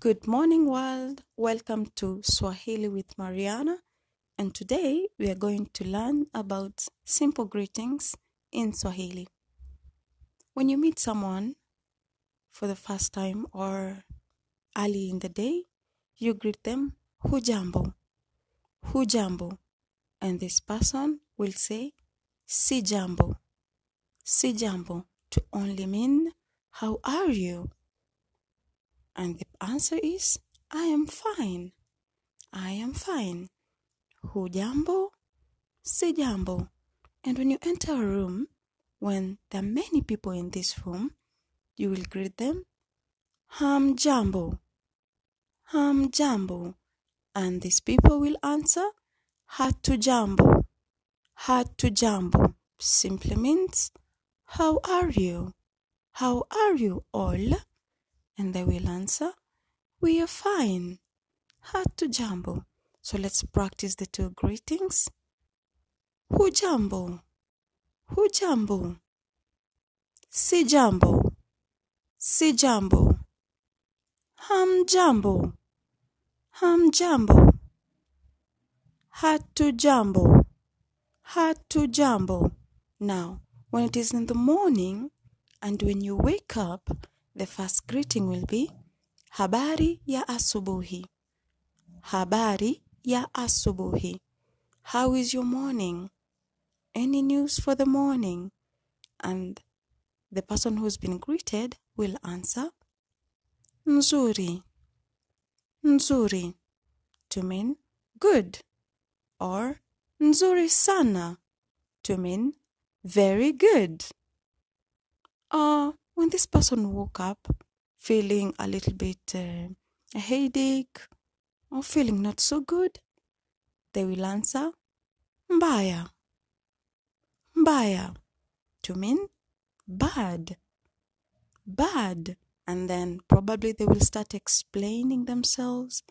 Good morning, world. Welcome to Swahili with Mariana. And today we are going to learn about simple greetings in Swahili. When you meet someone for the first time or early in the day, you greet them hujambo, hujambo. And this person will say si jambo, si jambo to only mean how are you? And the answer is I am fine. I am fine. Hujambo, si jambo. And when you enter a room, when there are many people in this room, you will greet them hamjambo, hamjambo. And these people will answer hatujambo, hatujambo. Simply means how are you? How are you all? And they will answer, We are fine. Hatujambo. So let's practice the two greetings. Hujambo. Hujambo. Si jambo. Si jambo. Hamjambo. Hamjambo. Hatujambo. Hatujambo. Now, when it is in the morning and when you wake up, the first greeting will be habari ya asubuhi. Habari ya asubuhi. How is your morning? Any news for the morning? And the person who's been greeted will answer nzuri. Nzuri to mean good or nzuri sana to mean very good. Uh, when this person woke up feeling a little bit uh, a headache or feeling not so good, they will answer mbaya. Mbaya to mean bad. Bad. And then probably they will start explaining themselves.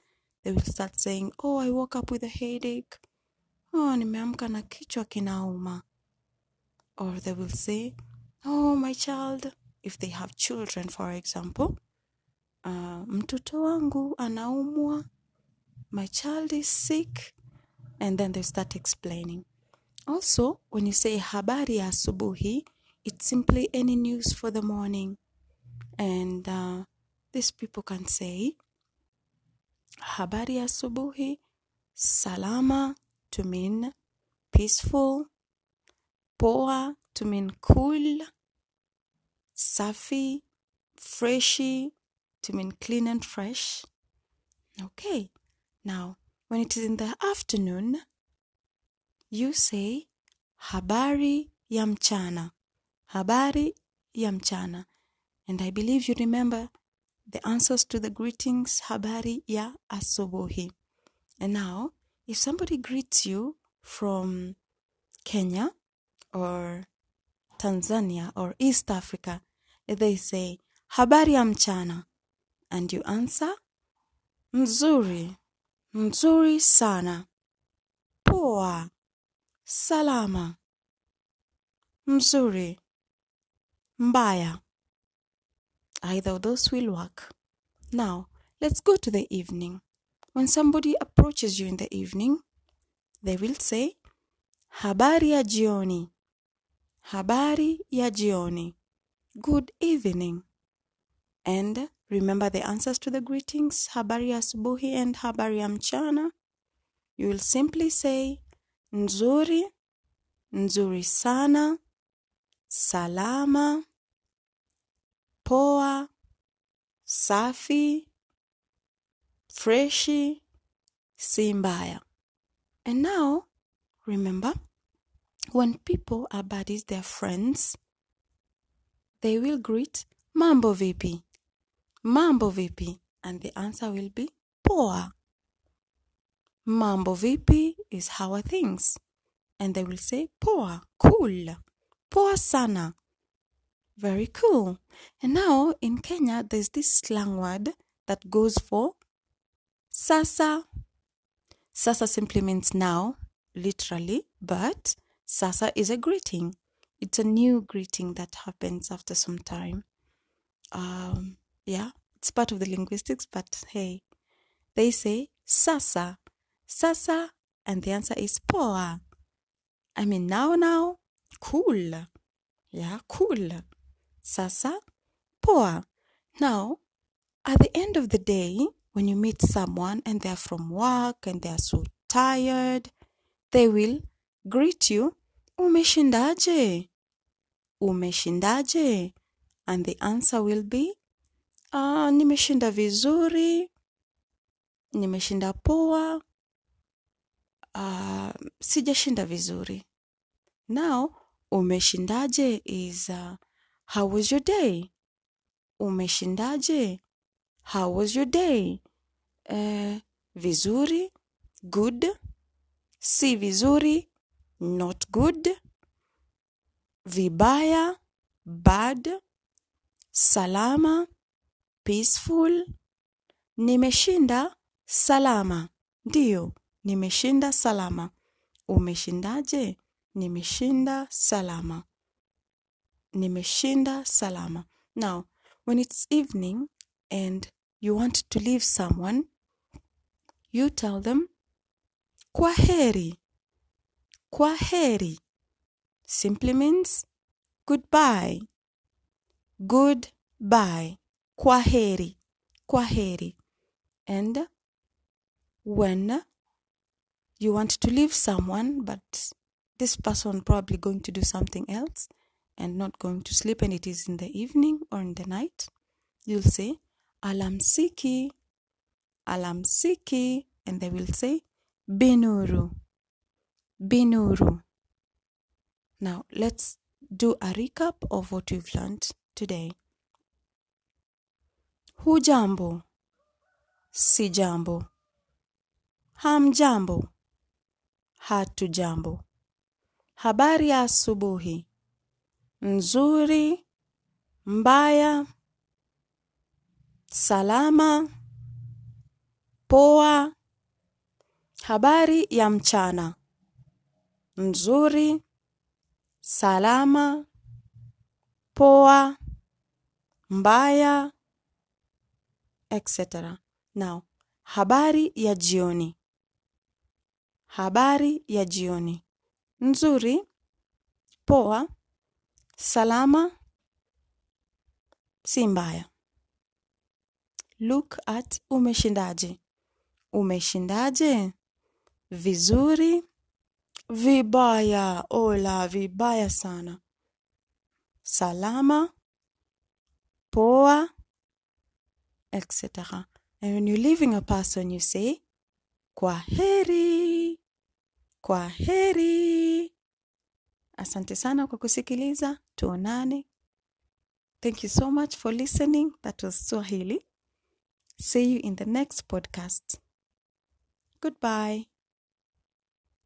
They will start saying, Oh, I woke up with a headache. Oh, nimeamka na kichwa kinauma. Or they will say, Oh, my child, if they have children, for example, uh, mtoto wangu anaumwa, my child is sick, and then they start explaining. Also, when you say habari ya asubuhi, it's simply any news for the morning. And uh, these people can say habari ya asubuhi, salama to mean peaceful, poa to mean cool, safi, freshi to mean clean and fresh. Okay, now when it is in the afternoon, you say habari ya mchana, habari ya mchana. And I believe you remember the answers to the greetings habari ya asubuhi. And now, if somebody greets you from Kenya or Tanzania or East Africa, they say habari ya mchana. And you answer mzuri, mzuri sana. Poa salama. Mzuri mbaya. Either of those will work. Now let's go to the evening. When somebody approaches you in the evening they will say habari ya jioni. Habari ya jioni good evening. And remember the answers to the greetings habari asubuhi and habari ya mchana. You will simply say nzuri nzuri sana salama poa safi freshi si mbaya. And now remember when people are buddies they're friends they will greet mambo vipi? Mambo vipi? And the answer will be poa. Mambo vipi is how are things? And they will say poa cool. Poa sana. Very cool. And now in kenya there's this slang word that goes for sasa. Sasa simply means now literally but sasa is a greeting it's a new greeting that happens after some time um yeah it's part of the linguistics, but hey, they say sasa, sasa, and the answer is poa. I mean, now, now, cool. Yeah, cool. Sasa, poa. Now, at the end of the day, when you meet someone and they're from work and they're so tired, they will greet you, umeshindaje? Umeshindaje? And the answer will be, ah, nimeshinda vizuri, nimeshinda poa, ah, sijashinda vizuri. Now, umeshindaje is, uh, how was your day? Umeshindaje? How was your day? Eh, vizuri, good, si vizuri, not good, vibaya, bad, salama, peaceful, nimeshinda salama. Ndiyo, nimeshinda salama. Umeshindaje? Nimeshinda salama. Nimeshinda salama. Now, when it's evening and you want to leave someone, you tell them kwaheri. Kwaheri simply means goodbye. Goodbye. Kwaheri. Kwaheri. And when you want to leave someone, but this person probably going to do something else and not going to sleep, and it is in the evening or in the night, you'll say alamsiki, alamsiki, and they will say binuru, binuru. Now let's do a recap of what we've learned today. Hujambo, si jambo. Hamjambo, hatujambo. Habari ya asubuhi. Nzuri, mbaya, salama, poa. Habari ya mchana. Nzuri, salama, poa, mbaya, etc. Now, habari ya jioni. Habari ya jioni. Nzuri, poa, salama, si mbaya. Look at umeshindaje. Umeshindaje? Vizuri, vibaya. Ola, vibaya sana. Salama, poa, etc. And when you're leaving a person, you say, kwaheri, kwaheri. Asante sana kwa kusikiliza. Tuonane. Thank you so much for listening. That was Swahili. See you in the next podcast. Goodbye.